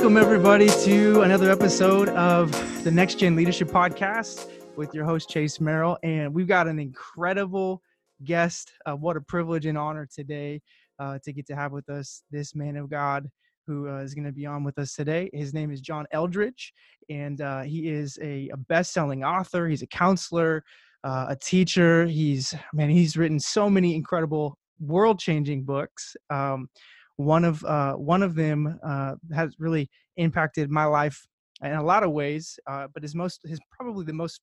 Welcome, everybody, to another episode of the Next Gen Leadership Podcast with your host, Chase Merrill. And we've got an incredible guest. Uh, what a privilege and honor today uh, to get to have with us this man of God who uh, is going to be on with us today. His name is John Eldredge, and uh, he is a, a best selling author, he's a counselor, uh, a teacher. He's, man, he's written so many incredible world changing books. Um, one of uh, one of them uh, has really impacted my life in a lot of ways, uh, but his most his probably the most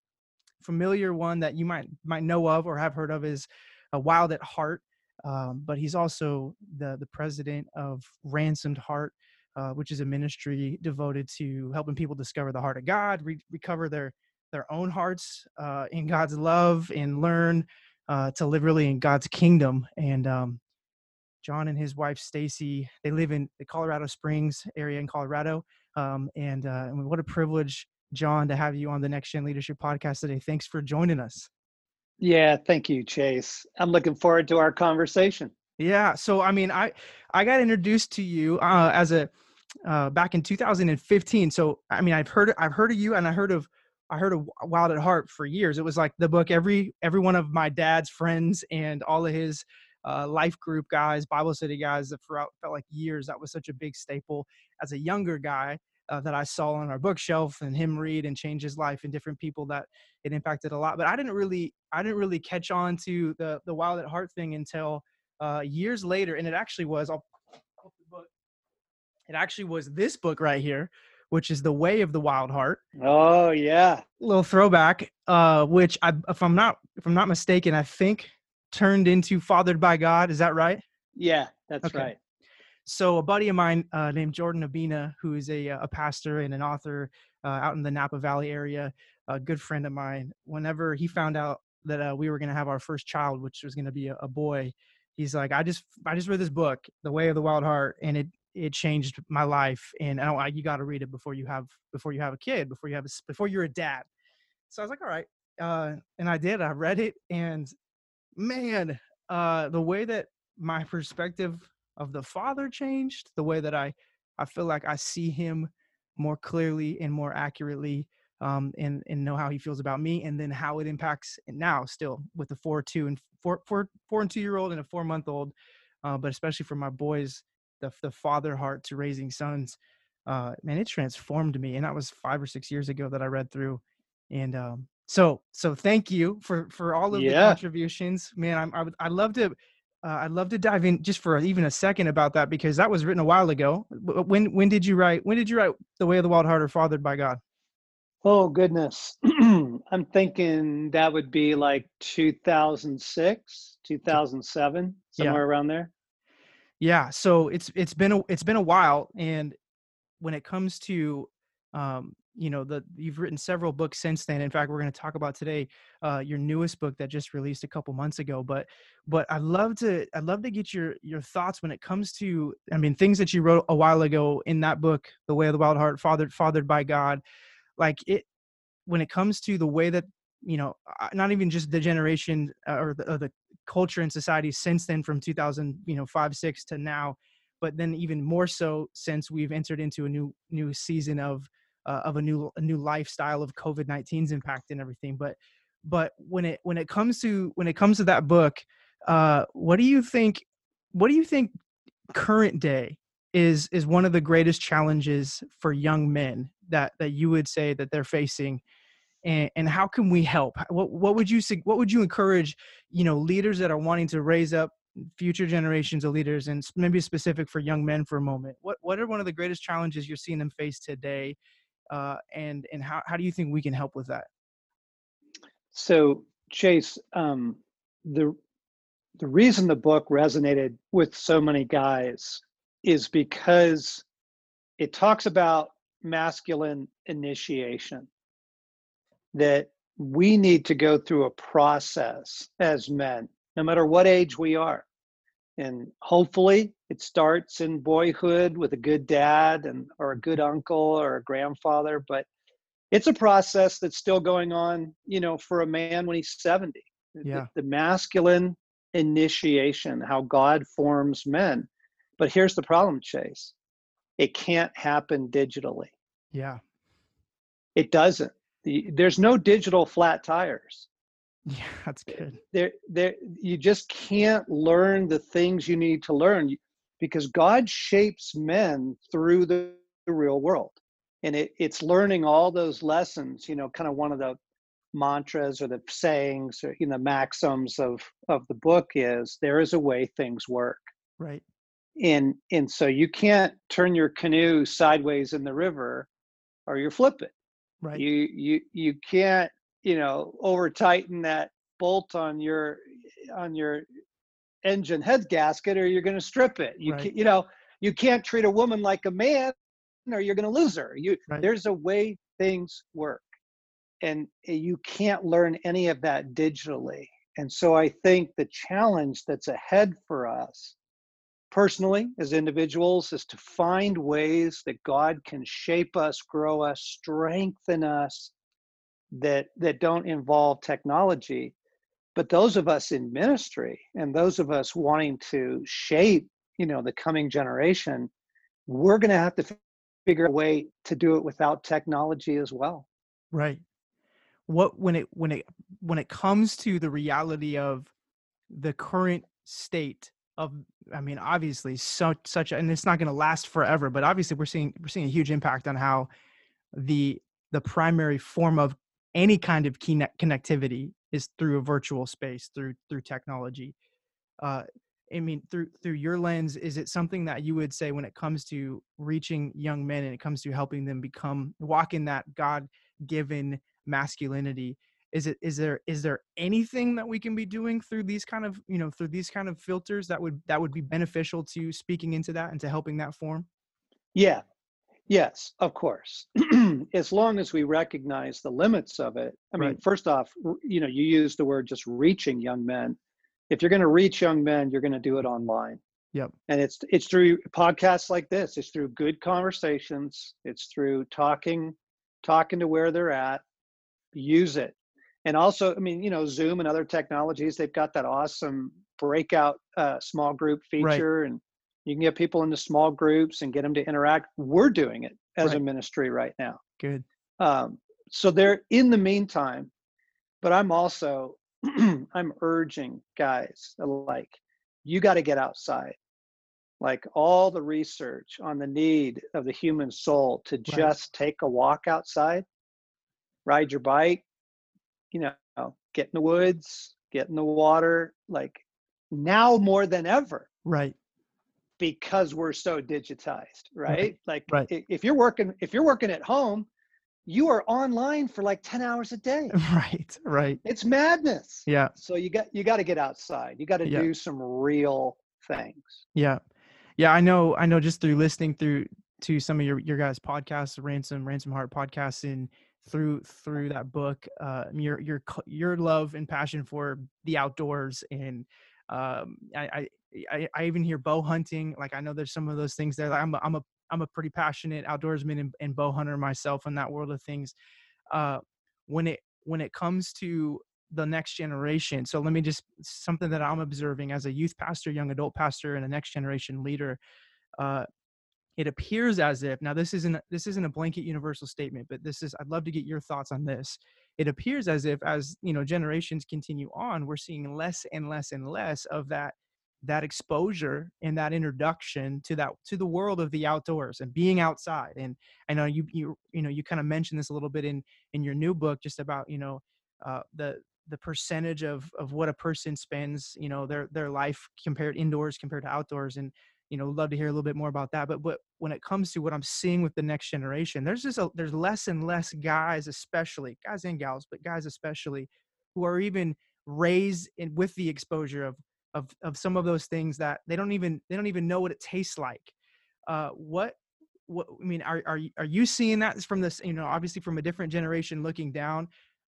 familiar one that you might might know of or have heard of is uh, Wild at Heart. Um, but he's also the the president of Ransomed Heart, uh, which is a ministry devoted to helping people discover the heart of God, re- recover their their own hearts uh, in God's love, and learn uh, to live really in God's kingdom. And um, John and his wife Stasi, they live in the Colorado Springs area in Colorado. Um, and, uh, and what a privilege, John, to have you on the Next Gen Leadership Podcast today. Thanks for joining us. Yeah, thank you, Chase. I'm looking forward to our conversation. Yeah, so I mean, I I got introduced to you uh, as a uh, back in 2015. So I mean, I've heard I've heard of you, and I heard of I heard of Wild at Heart for years. It was like the book every every one of my dad's friends and all of his uh, life group guys, Bible study guys that throughout felt like years that was such a big staple. As a younger guy uh, that I saw on our bookshelf and him read and change his life and different people that it impacted a lot. But I didn't really I didn't really catch on to the the Wild at Heart thing until uh, years later, and it actually was I'll, it actually was this book right here which is the way of the wild heart. Oh yeah. Little throwback uh which I, if i'm not if i'm not mistaken i think turned into Fathered by God. Is that right? Yeah, that's okay. right. So a buddy of mine uh, named Jordan Abina, who is a, uh, a pastor and an author uh, out in the Napa Valley area, a good friend of mine. Whenever he found out that uh, we were going to have our first child, which was going to be a, a, boy, he's like, "I just, I just read this book, The Way of the Wild Heart, and it, it changed my life. And I, I you got to read it before you have, before you have a kid, before you have, a, before you're a dad." So I was like, "All right," uh, and I did. I read it, and man, uh, the way that my perspective of the father changed, the way that I, I feel like I see him more clearly and more accurately, um, and and know how he feels about me, and then how it impacts now still with the four, two, and four, four, four and two year old and a four month old, uh, but especially for my boys, the the father heart to raising sons, uh, man, it transformed me, and that was five or six years ago that I read through, and um, so so thank you for for all of yeah. the contributions man I'm, i would i love to uh, I'd love to dive in just for even a second about that because that was written a while ago. When when did you write? When did you write "The Way of the Wild Heart" or "Fathered by God"? Oh goodness, I'm thinking that would be like 2006, 2007, somewhere yeah. around there. Yeah, so it's it's been a it's been a while, and when it comes to um, you know the you've written several books since then. In fact we're going to talk about today uh, your newest book that just released a couple months ago but but i'd love to i'd love to get your your thoughts when it comes to i mean things that you wrote a while ago in that book the way of the wild heart fathered fathered by god. Like it when it comes to the way that you know not even just the generation uh, or the, or the culture and society since then from 2000 you know 5 6 to now but then even more so since we've entered into a new new season of uh, of a new a new lifestyle of COVID 19's impact and everything. But but when it when it comes to when it comes to that book, uh, what do you think? What do you think current day is is one of the greatest challenges for young men that that you would say that they're facing? And, and how can we help? What what would you what would you encourage? You know, leaders that are wanting to raise up future generations of leaders and maybe specific for young men for a moment what what are one of the greatest challenges you're seeing them face today uh, and and how, how do you think we can help with that? So chase um, the the reason the book resonated with so many guys is because it talks about masculine initiation that we need to go through a process as men no matter what age we are and hopefully it starts in boyhood with a good dad and or a good uncle or a grandfather but it's a process that's still going on you know for a man when he's 70 yeah. the, the masculine initiation how god forms men but here's the problem chase it can't happen digitally. Yeah. It doesn't. There's no digital flat tires. Yeah, that's eh, good. There, there. You just can't learn the things you need to learn because God shapes men through the, the real world, and it, it's learning all those lessons. You know, kind of one of the mantras or the sayings or you know maxims of of the book is there is a way things work. Right. And and so you can't turn your canoe sideways in the river, or you flip it. Right. You you you can't you know over tighten that bolt on your on your engine head gasket or you're going to strip it you right. can, you know you can't treat a woman like a man or you're going to lose her you right. there's a way things work and eh, you can't learn any of that digitally and so i think the challenge that's ahead for us personally as individuals is to find ways that god can shape us grow us strengthen us that that don't involve technology but those of us in ministry and those of us wanting to shape you know the coming generation we're going to have to figure a way to do it without technology as well. Right. What when it when it when it comes to the reality of the current state of i mean obviously such such and it's not going to last forever but obviously we're seeing we're seeing a huge impact on how the the primary form of any kind of key connectivity is through a virtual space through through technology. Uh, i mean through through your lens is it something that you would say when it comes to reaching young men and it comes to helping them become walk in that god given masculinity is it is there is there anything that we can be doing through these kind of you know through these kind of filters that would that would be beneficial to speaking into that and to helping that form? Yeah Yes, of course. as long as we recognize the limits of it. I mean, Right. first off, you know, you use the word just reaching young men. If you're going to reach young men, you're going to do it online. Yep. And it's it's through podcasts like this. It's through good conversations. It's through talking talking to where they're at. Use it. And also, I mean, you know, Zoom and other technologies, they've got that awesome breakout uh, small group Right. feature and you can get people into small groups and get them to interact. We're doing it as a ministry right now. good Um, so they're in the meantime, but I'm also I'm urging guys like you got to get outside. Like all the research on the need of the human soul to just take a walk outside, ride your bike, you know, get in the woods, get in the water, like now more than ever right because we're so digitized right, Right, like right. if you're working if you're working at home you are online for like 10 hours a day. Right right. It's madness. Yeah. So you got you got to get outside. You got to Yeah. do some real things. Yeah. Yeah, I know I know just through listening through to some of your your guys podcasts, Ransom Ransom Heart podcasts and through through that book, uh your your your love and passion for the outdoors and um I I I, I even hear bow hunting. Like I know there's some of those things there. Like, I'm a, I'm a I'm a pretty passionate outdoorsman and, and bow hunter myself in that world of things. Uh when it when it comes to the next generation. So let me just something that I'm observing as a youth pastor, young adult pastor, and a next generation leader. Uh, it appears as if now this isn't this isn't a blanket universal statement, but this is I'd love to get your thoughts on this. It appears as if as you know generations continue on, we're seeing less and less and less of that that exposure and that introduction to that to the world of the outdoors and being outside. And i know you you you know you kind of mentioned this a little bit in in your new book just about you know uh, the the percentage of of what a person spends you know their their life compared indoors compared to outdoors. And you know love to hear a little bit more about that. But but when it comes to what i'm seeing with the next generation there's just a there's less and less guys especially guys and gals but guys especially who are even raised in with the exposure of of of some of those things that they don't even they don't even know what it tastes like. Uh what what i mean are are, are you seeing that from this you know obviously from a different generation looking down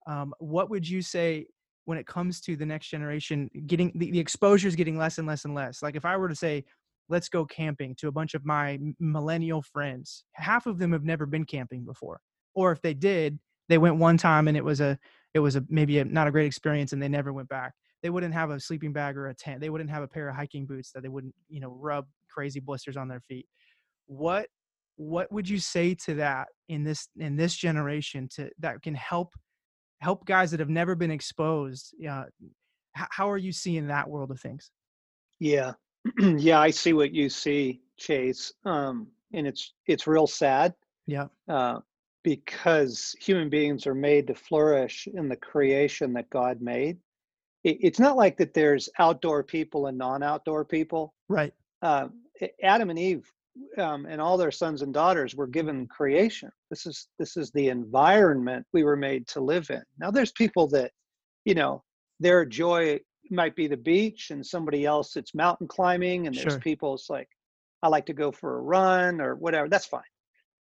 um, what would you say when it comes to the next generation getting the, the exposure is getting less and less and less? Like if i were to say let's go camping to a bunch of my millennial friends half of them have never been camping before. Or if they did they went one time and it was a it was a maybe a, not a great experience and they never went back they wouldn't have a sleeping bag or a tent they wouldn't have a pair of hiking boots that they wouldn't you know rub crazy blisters on their feet. What what would you say to that in this in this generation to that can help help guys that have never been exposed uh, how are you seeing that world of things? Yeah. Yeah i see what you see chase um and it's it's real sad yeah uh, because human beings are made to flourish in the creation that god made it, it's not like that there's outdoor people and non-outdoor people right uh, adam and eve um, and all their sons and daughters were given creation. This is this is the environment we were made to live in. Now there's people that, you know, their joy might be the beach, and somebody else it's mountain climbing, and there's Sure. people it's like, I like to go for a run or whatever. That's fine,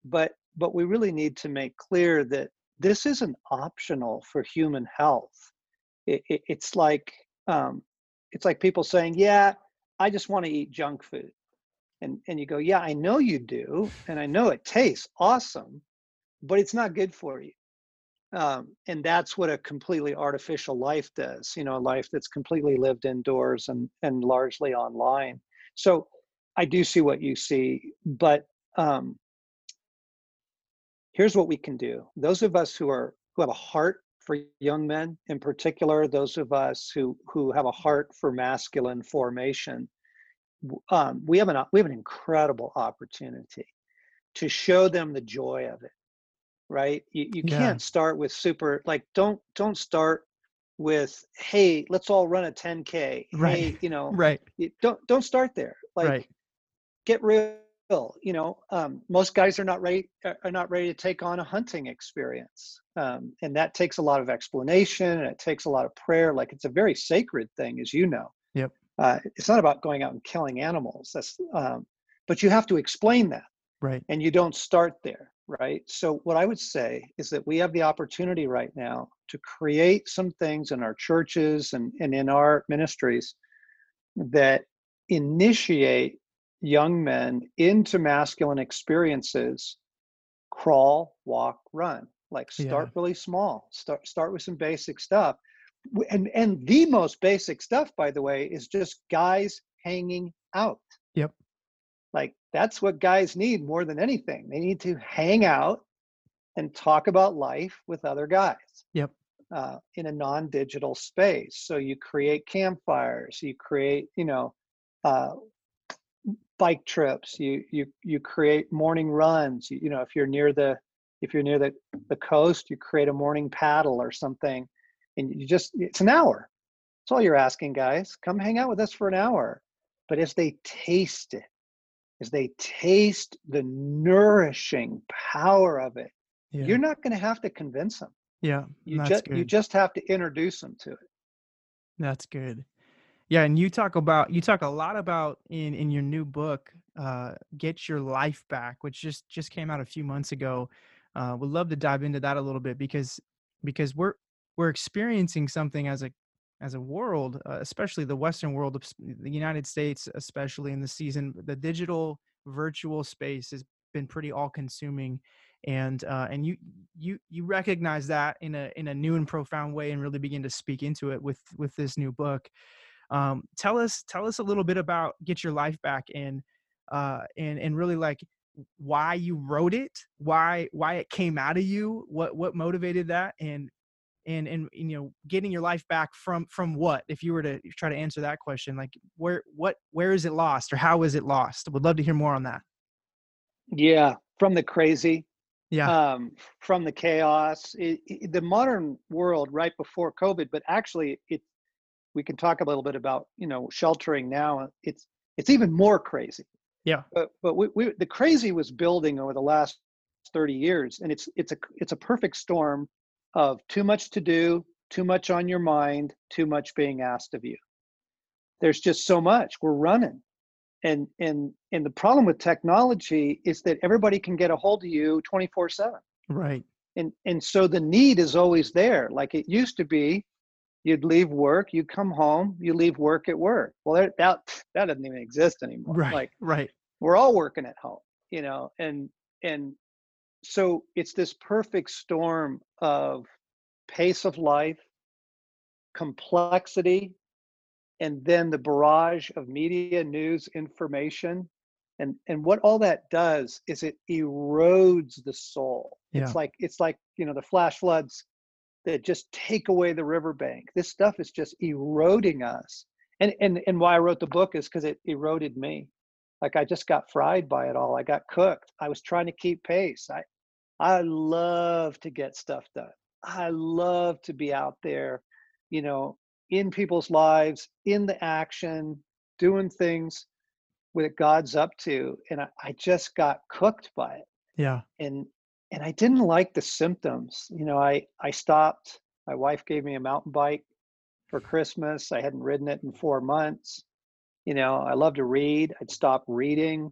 but but we really need to make clear that this isn't optional for human health. It, it, it's like um, it's like people saying, yeah, I just want to eat junk food. And and you go yeah i know you do and i know it tastes awesome but it's not good for you. Um, and that's what a completely artificial life does you know a life that's completely lived indoors and and largely online. So i do see what you see but um, here's what we can do. Those of us who are who have a heart for young men in particular those of us who who have a heart for masculine formation um, we have an we have an incredible opportunity to show them the joy of it right? You, you Yeah. can't start with super like don't don't start with hey let's all run a 10k Right. hey you know right. you don't don't start there. Like right. get real you know um, most guys are not ready are are not ready to take on a hunting experience um, and that takes a lot of explanation and it takes a lot of prayer like it's a very sacred thing as you know. Yep. uh, it's not about going out and killing animals that's um, but you have to explain that right. and you don't start there right? So what i would say is that we have the opportunity right now to create some things in our churches and, and in our ministries that initiate young men into masculine experiences crawl walk run like start Yeah. really small start start with some basic stuff and and the most basic stuff by the way is just guys hanging out Yep. like that's what guys need more than anything they need to hang out and talk about life with other guys Yep. uh, in a non-digital space so you create campfires you create you know uh, bike trips you you you create morning runs you, you know if you're near the if you're near the, the coast you create a morning paddle or something and you just it's an hour. That's all you're asking guys. Come hang out with us for an hour. But as they taste it as they taste the nourishing power of it yeah. you're not going to have to convince them yeah you just you just have to introduce them to it. That's good. Yeah, and you talk about you talk a lot about in in your new book, uh, "Get Your Life Back," which just just came out a few months ago. Uh, would love to dive into that a little bit because because we're we're experiencing something as a as a world, uh, especially the Western world, the United States, especially in the season, the digital virtual space has been pretty all consuming, and uh, and you you you recognize that in a in a new and profound way, and really begin to speak into it with with this new book. Um, tell us tell us a little bit about get your life back and uh, and and really like why you wrote it, why why it came out of you, what what motivated that, and and and you know getting your life back from from what? If you were to try to answer that question like where what where is it lost or how is it lost? Would love to hear more on that. Yeah from the crazy yeah. um, from the chaos it, it- the modern world right before covid but actually it we can talk a little bit about you know sheltering now uh, it's it's even more crazy. Yeah. But but we, we the crazy was building over the last 30 years and it's it's a it's a perfect storm of too much to do too much on your mind too much being asked of you. There's just so much. We're running. And and and the problem with technology is that everybody can get a hold of you 24 7 right. And and so the need is always there like it used to be you'd leave work you come home you leave work at work. Well that that, that doesn't even exist anymore. Right like right. we're all working at home you know and and so it's this perfect storm of pace of life complexity and then the barrage of media news information. And and what all that does is it erodes the soul. Yeah. it's like it's like you know the flash floods that just take away the riverbank this stuff is just eroding us. And and and why i wrote the book is because it eroded me. Like i just got fried by it all. I got cooked. I was trying to keep pace. I i love to get stuff done. I love to be out there you know in people's lives in the action doing things what god's up to. And i, I just got cooked by it. Yeah. and and I didn't like the symptoms. You know, I I stopped. My wife gave me a mountain bike for Christmas. I hadn't ridden it in four months. You know, I love to read. I'd stopped reading.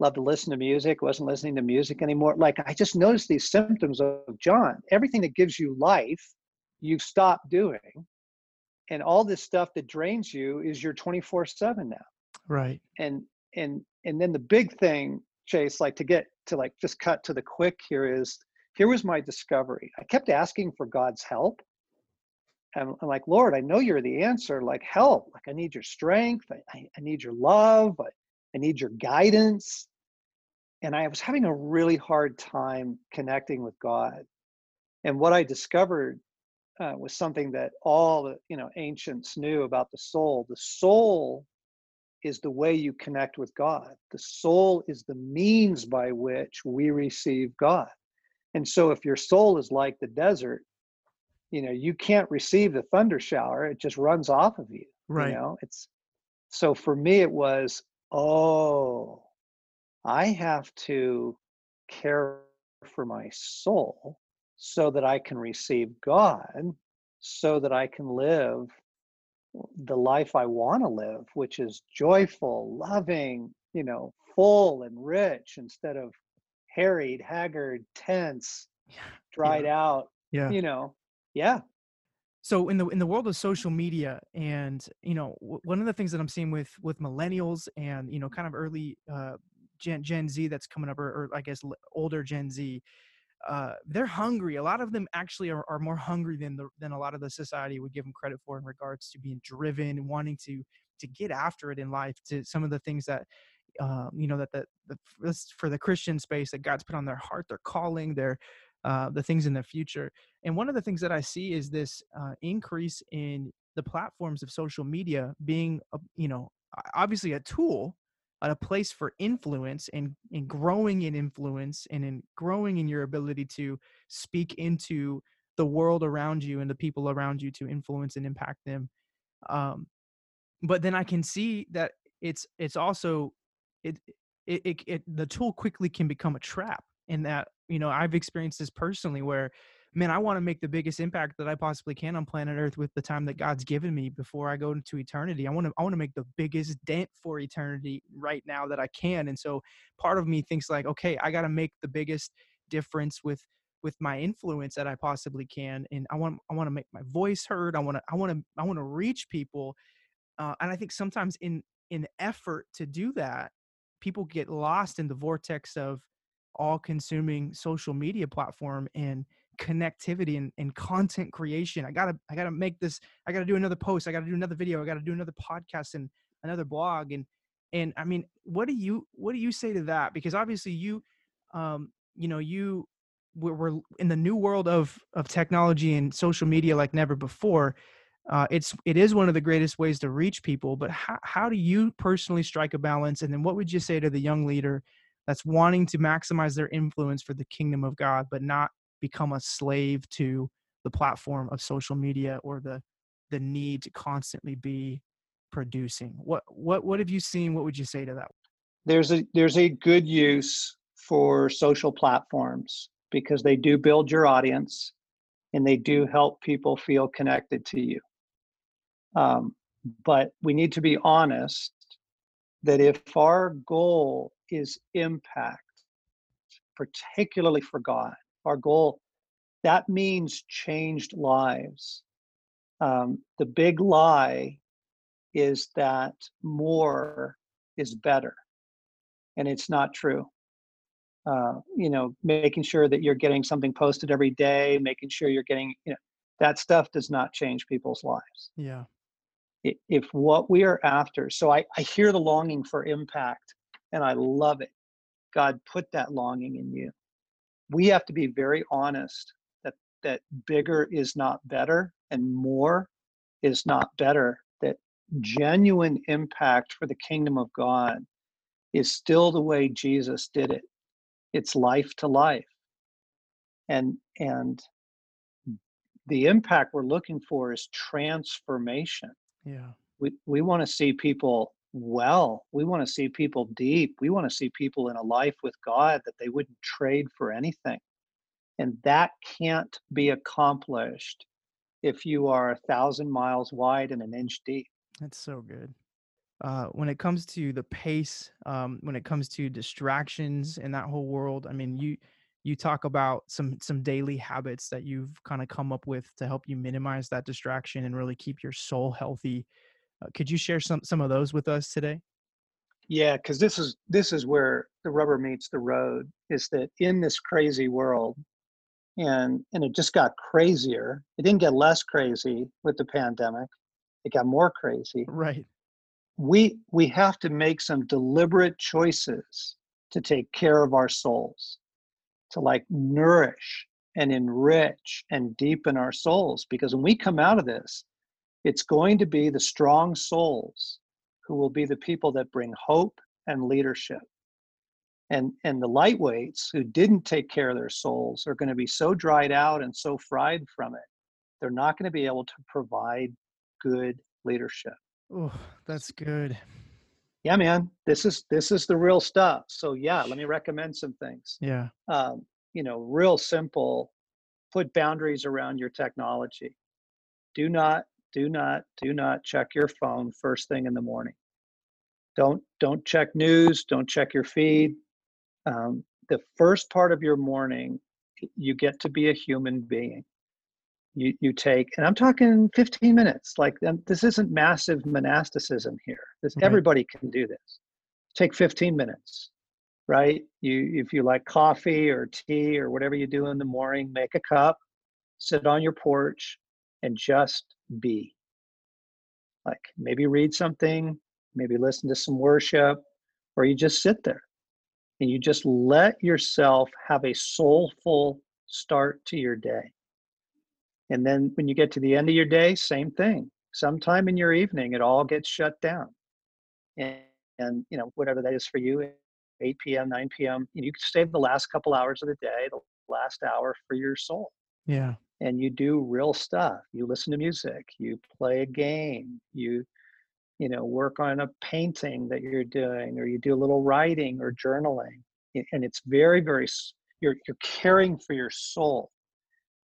Love to listen to music. Wasn't listening to music anymore. Like I just noticed these symptoms of John. Everything that gives you life, you've stopped doing, and all this stuff that drains you is your twenty four seven now Right. and and and then the big thing chase like to get to like just cut to the quick here is here was my discovery. I kept asking for god's help. And i'm like lord i know you're the answer like help. Like i need your strength. I, I need your love. I, I need your guidance. And i was having a really hard time connecting with god. And what i discovered uh, was something that all the you know ancients knew about the soul. The soul is the way you connect with God. The soul is the means by which we receive God. And so if your soul is like the desert, you know, you can't receive the thunder shower, it just runs off of you. Right. You know, it's so for me it was, oh, I have to care for my soul so that I can receive God, so that I can live the life I want to live, which is joyful, loving, you know, full and rich instead of harried, haggard, tense, dried out, Yeah. you know. Yeah. so in the in the world of social media and you know w- one of the things that i'm seeing with with millennials and you know kind of early uh gen, gen z that's coming up or, or i guess l- older gen z uh they're hungry a lot of them actually are, are more hungry than the than a lot of the society would give them credit for in regards to being driven and wanting to to get after it in life to some of the things that um, you know that the, the for the christian space that god's put on their heart their calling their uh, the things in the future. And one of the things that I see is this uh, increase in the platforms of social media being, a, you know, obviously a tool, a place for influence and, and growing in influence and in growing in your ability to speak into the world around you and the people around you to influence and impact them. Um, but then I can see that it's it's also it it, it, it the tool quickly can become a trap in that you know I've experienced this personally where man I want to make the biggest impact that I possibly can on planet Earth with the time that God's given me before I go into eternity. I want to I want to make the biggest dent for eternity right now that I can. And so part of me thinks like okay I got to make the biggest difference with with my influence that I possibly can and I want I want to make my voice heard. I want to I want to I want to reach people uh, and I think sometimes in in effort to do that, people get lost in the vortex of all consuming social media platform and connectivity and, and content creation. I gotta I gotta make this. I gotta do another post. I gotta do another video. I gotta do another podcast and another blog. And and I mean, what do you what do you say to that? Because obviously you, um, you know, you we're, we're in the new world of of technology and social media like never before uh, it's it is one of the greatest ways to reach people but how, how do you personally strike a balance and then what would you say to the young leader that's wanting to maximize their influence for the kingdom of god but not become a slave to the platform of social media or the the need to constantly be producing? What what what have you seen? What would you say to that? There's a there's a good use for social platforms because they do build your audience and they do help people feel connected to you. Um, but we need to be honest that if our goal is impact, particularly for God, our goal, that means changed lives. Um, the big lie is that more is better, and it's not true. Uh, you know, making sure that you're getting something posted every day, making sure you're getting, you know, that stuff does not change people's lives yeah if what we are after so I, I hear the longing for impact and I love it. God put that longing in you. We have to be very honest that that bigger is not better and more is not better. That genuine impact for the kingdom of God is still the way Jesus did it. It's life to life. And and the impact we're looking for is transformation. Yeah. We we want to see people well. We want to see people deep. We want to see people in a life with God that they wouldn't trade for anything. And that can't be accomplished if you are a thousand miles wide and an inch deep. That's so good. Uh, when it comes to the pace, um, when it comes to distractions in that whole world, I mean, you you talk about some some daily habits that you've kind of come up with to help you minimize that distraction and really keep your soul healthy. Uh, could you share some some of those with us today? Yeah, because this is this is where the rubber meets the road. Is that in this crazy world, and and it just got crazier. It didn't get less crazy with the pandemic. It got more crazy. Right. We we have to make some deliberate choices to take care of our souls, to like nourish and enrich and deepen our souls because when we come out of this, it's going to be the strong souls who will be the people that bring hope and leadership. And and the lightweights who didn't take care of their souls are going to be so dried out and so fried from it they're not going to be able to provide good leadership. Oh that's good. Yeah man this is this is the real stuff. So yeah let me recommend some things. Yeah. Um, you know real simple put boundaries around your technology. Do not do not do not check your phone first thing in the morning don't don't check news don't check your feed um, the first part of your morning, you get to be a human being. You, you take, and I'm talking 15 minutes. Like this isn't massive monasticism here. This right. everybody can do this. Take 15 minutes, right? You if you like coffee or tea or whatever you do in the morning, make a cup, sit on your porch, and just be. Like maybe read something, maybe listen to some worship, or you just sit there and you just let yourself have a soulful start to your day. And then when you get to the end of your day, same thing. Sometime in your evening, it all gets shut down. And, and you know, whatever that is for you, 8 p.m., 9 p.m., you can save the last couple hours of the day, the last hour for your soul. Yeah. And you do real stuff. You listen to music, you play a game, you you know work on a painting that you're doing or you do a little writing or journaling and it's very very you're you're caring for your soul.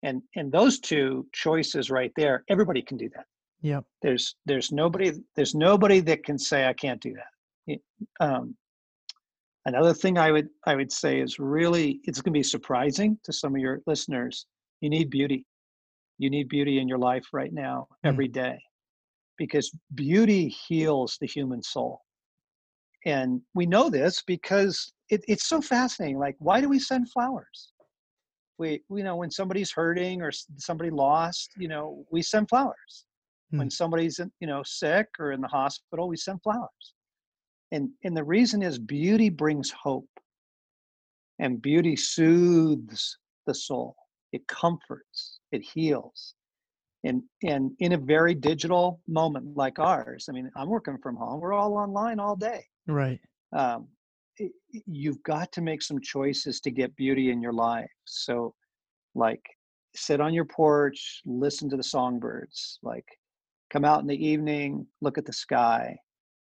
And and those two choices right there everybody can do that. Yeah there's there's nobody there's nobody that can say i can't do that. Um, another thing i would i would say is really it's going to be surprising to some of your listeners you need beauty you need beauty in your life right now mm. every day because beauty heals the human soul. And we know this because it, it's so fascinating. Like, why do we send flowers? We, you know, when somebody's hurting or somebody lost, you know, we send flowers. Hmm. When somebody's, you know, sick or in the hospital, we send flowers. And, and the reason is beauty brings hope and beauty soothes the soul. It comforts, it heals and and in a very digital moment like ours i mean i'm working from home we're all online all day. Right. Um, it, you've got to make some choices to get beauty in your life. So like sit on your porch listen to the songbirds like come out in the evening look at the sky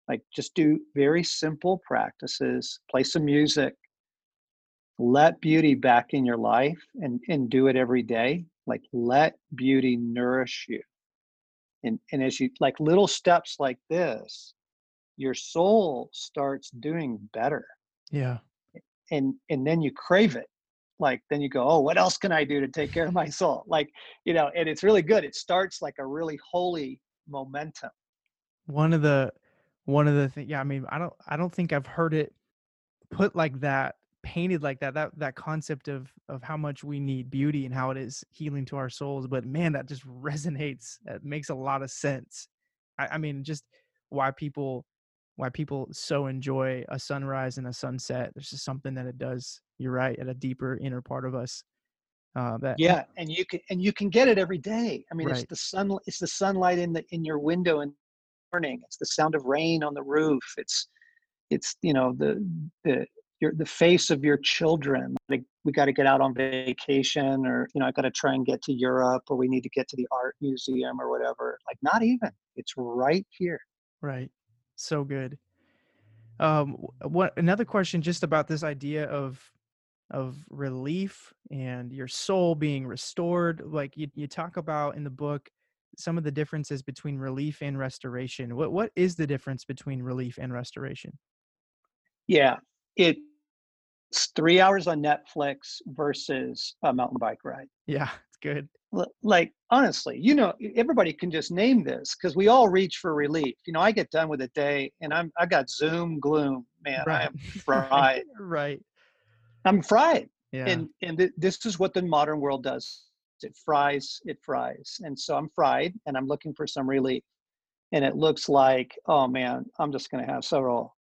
like just do very simple practices play some music let beauty back in your life and and do it every day. Like let beauty nourish you. And and as you like little steps like this your soul starts doing better. Yeah. And and then you crave it. Like then you go oh what else can i do to take care of my soul? Like you know and it's really good. It starts like a really holy momentum. One of the one of the things yeah i mean i don't i don't think i've heard it put like that painted like that that that concept of of how much we need beauty and how it is healing to our souls but man that just resonates that makes a lot of sense I, I mean just why people why people so enjoy a sunrise and a sunset. There's just something that it does. You're right at a deeper inner part of us. Uh, that yeah, and you can and you can get it every day. I mean, Right. it's the sun. It's the sunlight in the in your window in the morning. It's the sound of rain on the roof. It's it's you know the the your the face of your children. Like we got to get out on vacation, or you know I got to try and get to Europe, or we need to get to the art museum or whatever. Like not even. It's right here. Right. So good. Um, what another question just about this idea of of relief and your soul being restored. Like you, you talk about in the book some of the differences between relief and restoration. What what is the difference between relief and restoration? Yeah, it's three hours on Netflix versus a mountain bike ride. Yeah, it's good. Like honestly, you know, everybody can just name this because we all reach for relief. You know, I get done with a day and I'm I got Zoom gloom, man. I right. am fried. right. I'm fried, Yeah. and and th- this is what the modern world does. It fries, it fries, and so I'm fried, and I'm looking for some relief. And it looks like, oh man, I'm just going to have several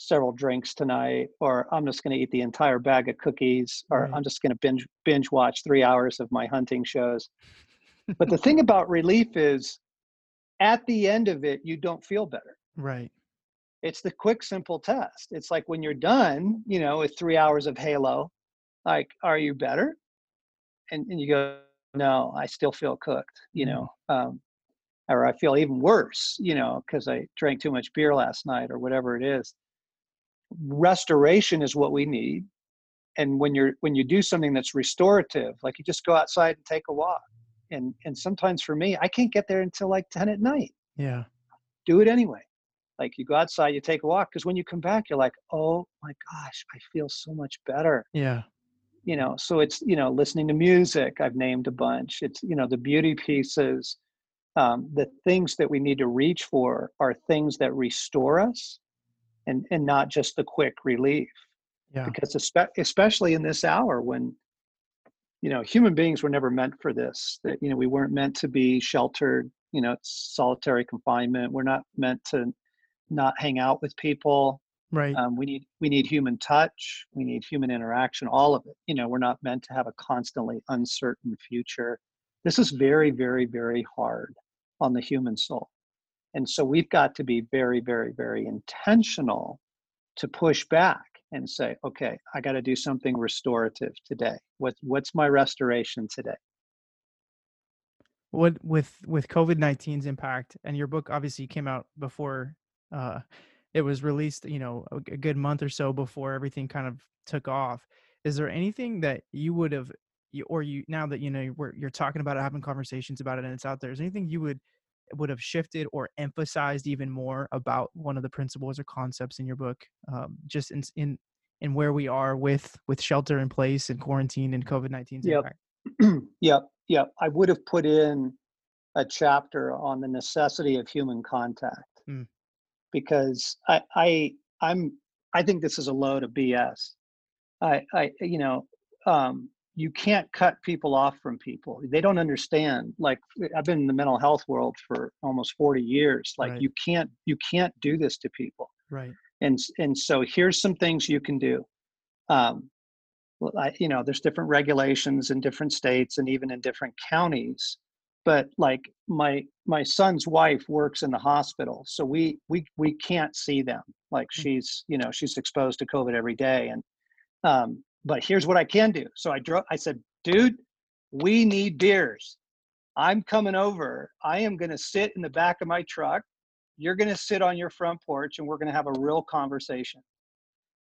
several drinks tonight, or I'm just going to eat the entire bag of cookies, or Right. I'm just going to binge binge watch three hours of my hunting shows. But the thing about relief is, at the end of it, you don't feel better. right. It's the quick, simple test. It's like when you're done, you know, with three hours of Halo, like, are you better? And, and you go, no, I still feel cooked, you know, um, or I feel even worse, you know, because I drank too much beer last night or whatever it is. Restoration is what we need. And when you're when you do something that's restorative, like you just go outside and take a walk. And and sometimes for me, I can't get there until like 10 at night Yeah. do it anyway. Like you go outside, you take a walk, because when you come back, you're like, oh my gosh, I feel so much better. Yeah. You know, so it's, you know, listening to music, I've named a bunch. It's, you know, the beauty pieces, um, the things that we need to reach for are things that restore us and, and not just the quick relief. Yeah. Because espe- especially in this hour when, you know, human beings were never meant for this, that, you know, we weren't meant to be sheltered, you know, solitary confinement. We're not meant to not hang out with people. Right. Um, we need we need human touch. We need human interaction. All of it. You know, we're not meant to have a constantly uncertain future. This is very, very, very hard on the human soul, and so we've got to be very, very, very intentional to push back and say, okay, I got to do something restorative today. What what's my restoration today? what with with COVID 19's impact and your book obviously came out before uh it was released, you know, a, good month or so before everything kind of took off. Is there anything that you would have or you now that you know you're, you're talking about it, having conversations about it and it's out there, is anything you would would have shifted or emphasized even more about one of the principles or concepts in your book um, just in in in where we are with with shelter in place and quarantine and covid-19 Yep. impact? yep, yep. I would have put in a chapter on the necessity of human contact Mm. because I, I, I'm, I think this is a load of BS. I, I, you know, um, you can't cut people off from people. They don't understand. Like I've been in the mental health world for almost 40 years. Like Right. you can't, you can't do this to people Right. and and so here's some things you can do um, I, you know there's different regulations in different states and even in different counties but like my my son's wife works in the hospital so we we we can't see them like Mm. she's you know she's exposed to covid every day and um but here's what i can do. So i drove i said dude we need beers. I'm coming over. I am going to sit in the back of my truck. You're going to sit on your front porch and we're going to have a real conversation.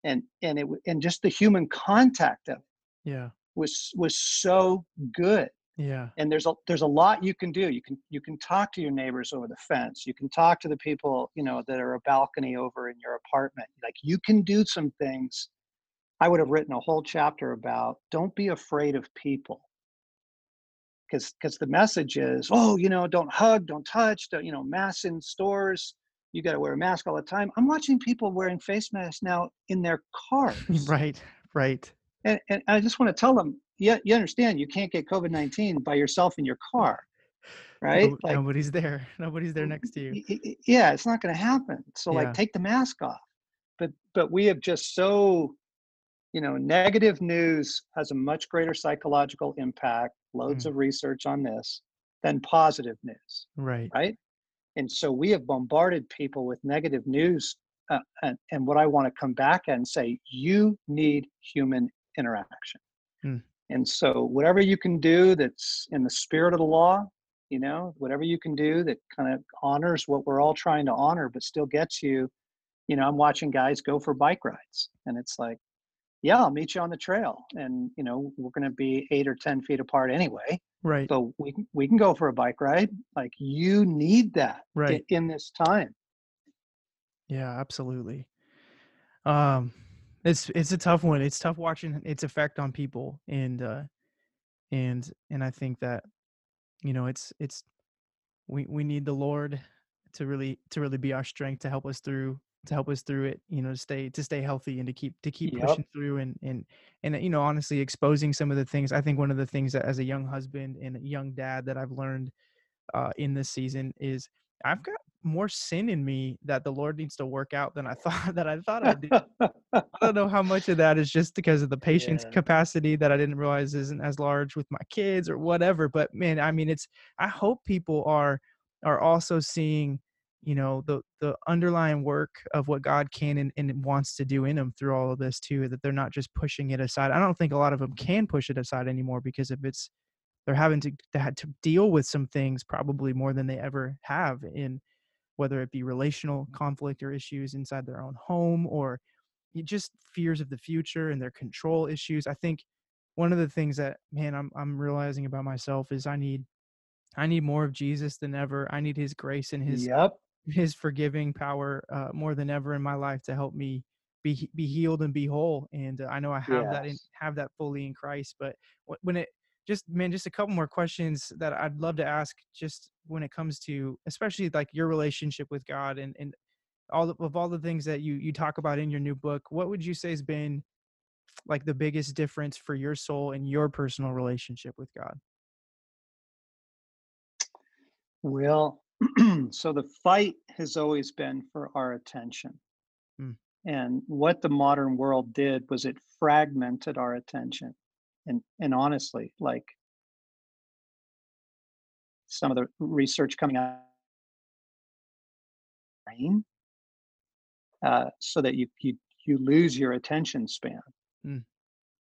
And and it and just the human contact of it Yeah. was was so good. Yeah. and there's a there's a lot you can do. You can you can talk to your neighbors over the fence. You can talk to the people you know that are a balcony over in your apartment. Like you can do some things i would have written a whole chapter about don't be afraid of people because because the message is oh you know don't hug don't touch don't, you know masks in stores you got to wear a mask all the time i'm watching people wearing face masks now in their cars Right. Right. and, and I just want to tell them, yeah, you understand you can't get COVID 19 by yourself in your car. right? No, Like, nobody's there. Nobody's there next to you. yeah, it's not going to happen. So, Yeah. like, take the mask off. But but we have just so, you know, negative news has a much greater psychological impact. Loads Mm. of research on this than positive news, Right. right? And so we have bombarded people with negative news. Uh, and, and what I want to come back and say, you need human interaction. Mm. And so, whatever you can do that's in the spirit of the law, you know, whatever you can do that kind of honors what we're all trying to honor, but still gets you, you know, I'm watching guys go for bike rides, and it's like, yeah, I'll meet you on the trail, and you know, we're going to be eight or ten feet apart anyway, Right. So we can we can go for a bike ride. Like you need that Right. in this time. Yeah, absolutely. Um, it's it's a tough one. It's tough watching its effect on people, and uh, and and I think that you know it's it's we we need the Lord to really to really be our strength to help us through to help us through it. You know, to stay to stay healthy and to keep to keep Yep. pushing through and and and you know honestly exposing some of the things. I think one of the things that as a young husband and a young dad that I've learned uh, in this season is I've got more sin in me that the Lord needs to work out than I thought that I thought I did. I don't know how much of that is just because of the patience Yeah. capacity that I didn't realize isn't as large with my kids or whatever. But man, I mean, it's I hope people are are also seeing, you know, the the underlying work of what God can and, and wants to do in them through all of this too. That they're not just pushing it aside. I don't think a lot of them can push it aside anymore because if its they're having to to, ha- to deal with some things probably more than they ever have in whether it be relational conflict or issues inside their own home or just fears of the future and their control issues. I think one of the things that man I'm I'm realizing about myself is I need I need more of Jesus than ever. I need his grace and his yep. His forgiving power uh, more than ever in my life to help me be be healed and be whole. And uh, I know I have that in have that fully in Christ. But when it just man, just a couple more questions that I'd love to ask, just when it comes to especially like your relationship with God and and all the, of all the things that you you talk about in your new book. What would you say has been like the biggest difference for your soul and your personal relationship with God? Well, so the fight has always been for our attention. Mm. And what the modern world did was it fragmented our attention. And and honestly, like some of the research coming out brain, uh, so that you you you lose your attention span. Mm.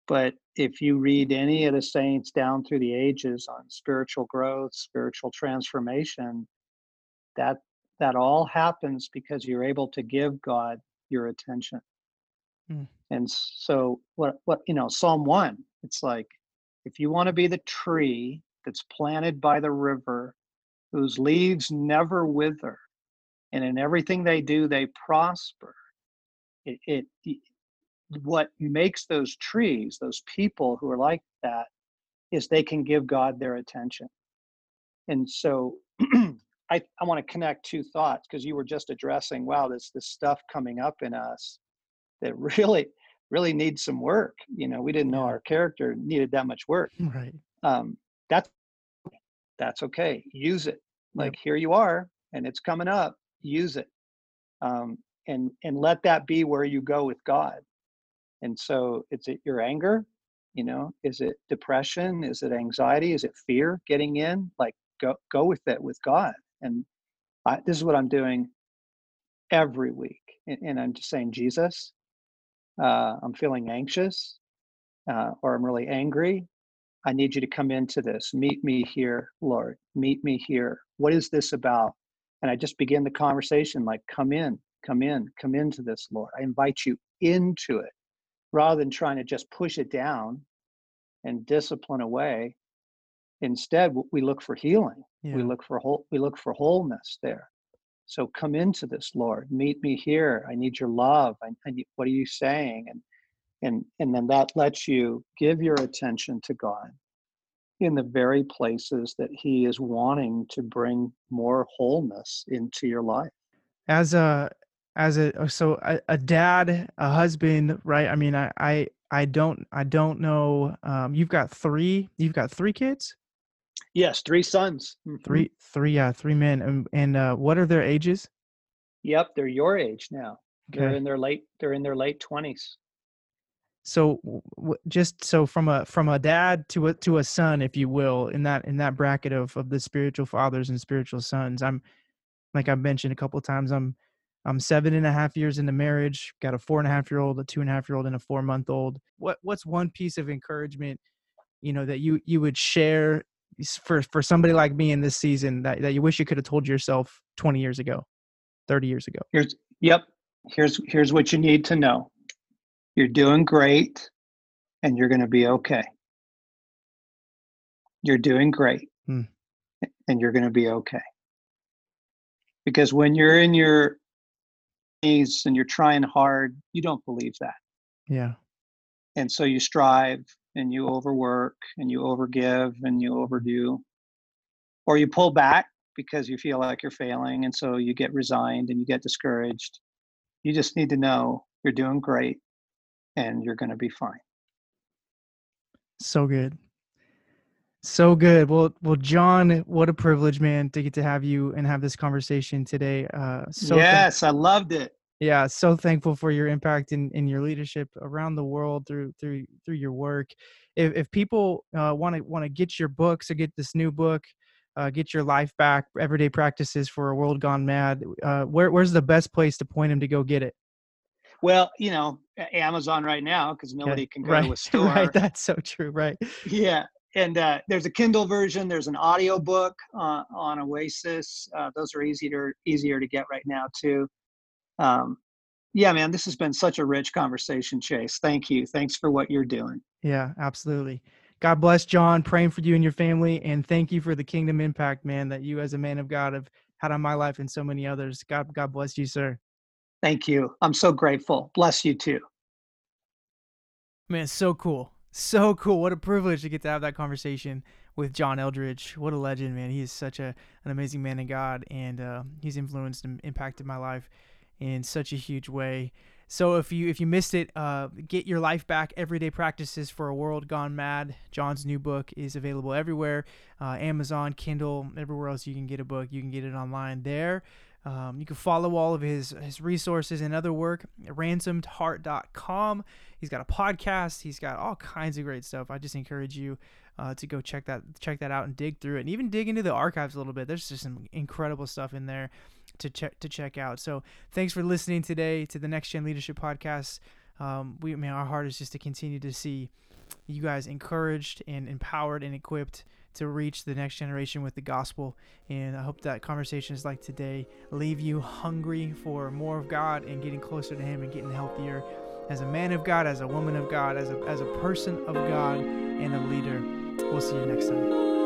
But if you read any of the saints down through the ages on spiritual growth, spiritual transformation, that that all happens because you're able to give God your attention. Mm. And so what what you know, Psalm 1, it's like if you want to be the tree that's planted by the river whose leaves never wither and in everything they do they prosper. It, it, it what makes those trees, those people who are like that, is they can give God their attention. And so I, I want to connect two thoughts because you were just addressing, wow, this this stuff coming up in us that really, really needs some work. You know, we didn't know our character needed that much work. Right. Um, that's that's okay. Use it. Like here you are, and it's coming up. Use it, um, and and let that be where you go with God. And so, is it your anger? You know, is it depression? Is it anxiety? Is it fear getting in? Like go go with it with God. And I, this is what I'm doing every week, and, and I'm just saying, Jesus, uh, I'm feeling anxious, uh, or I'm really angry. I need you to come into this. Meet me here, Lord. Meet me here. What is this about? And I just begin the conversation like, come in, come in, come into this, Lord. I invite you into it rather than trying to just push it down and discipline away. Instead, we look for healing. Yeah. We look for whole, we look for wholeness there. So come into this, Lord. Meet me here. I need your love. I, I need, what are you saying? And and and then that lets you give your attention to God in the very places that He is wanting to bring more wholeness into your life. as a as a uh, so a, a dad a husband right i mean i i i don't i don't know um you've got three you've got three kids Yes, three sons. Mm-hmm. Three, three, yeah, three men. And, and uh, what are their ages? Yep, they're your age now. Okay. They're in their late. They're in their late twenties. So, w- just so from a from a dad to a to a son, if you will, in that in that bracket of of the spiritual fathers and spiritual sons, I'm like I've mentioned a couple times. I'm I'm seven and a half years into marriage. Got a four and a half year old, a two and a half year old, and a four month old. What what's one piece of encouragement, you know, that you you would share for for somebody like me in this season that, that you wish you could have told yourself 20 years ago 30 years ago. Here's yep here's here's what you need to know. You're doing great and you're going to be okay. You're doing great hmm. and you're going to be okay. Because when you're in your knees and you're trying hard you don't believe that. Yeah. And so you strive and you overwork and you overgive and you overdo. Or you pull back because you feel like you're failing and so you get resigned and you get discouraged. You just need to know you're doing great and you're going to be fine. So good. So good. Well well john what a privilege man to get to have you and have this conversation today. Uh so yes i loved it yeah so thankful for your impact in, in your leadership around the world through through through your work. If, if people want to want to get your books or get this new book uh, get your life back everyday practices for a world gone mad uh, where, where's the best place to point them to go get it? Well you know amazon right now because nobody can go right, to a store. right that's so true right. Yeah and uh, there's a kindle version there's an audio book uh, on oasis uh, those are easier easier to get right now too um, yeah, man, this has been such a rich conversation, Chase. Thank you. Thanks for what you're doing. Yeah, absolutely. God bless John, praying for you and your family. And thank you for the kingdom impact, man, that you as a man of God have had on my life and so many others. God, God bless you, sir. Thank you. I'm so grateful. Bless you too. Man, so cool. So cool. What a privilege to get to have that conversation with John Eldredge. What a legend, man. He is such a, an amazing man of God, and uh, he's influenced and impacted my life in such a huge way. So if you if you missed it, uh, get your life back. Everyday practices for a world gone mad. John's new book is available everywhere, uh, Amazon, Kindle, everywhere else you can get a book. You can get it online there. Um, you can follow all of his his resources and other work at ransomedheart.com. He's got a podcast. He's got all kinds of great stuff. I just encourage you uh, to go check that check that out and dig through it, and even dig into the archives a little bit. There's just some incredible stuff in there to check to check out. So thanks for listening today to the Next Gen Leadership Podcast. Um, we I mean our heart is just to continue to see you guys encouraged and empowered and equipped to reach the next generation with the gospel. And I hope that conversations like today leave you hungry for more of God and getting closer to Him and getting healthier as a man of God, as a woman of God, as a, as a person of God, and a leader. We'll see you next time.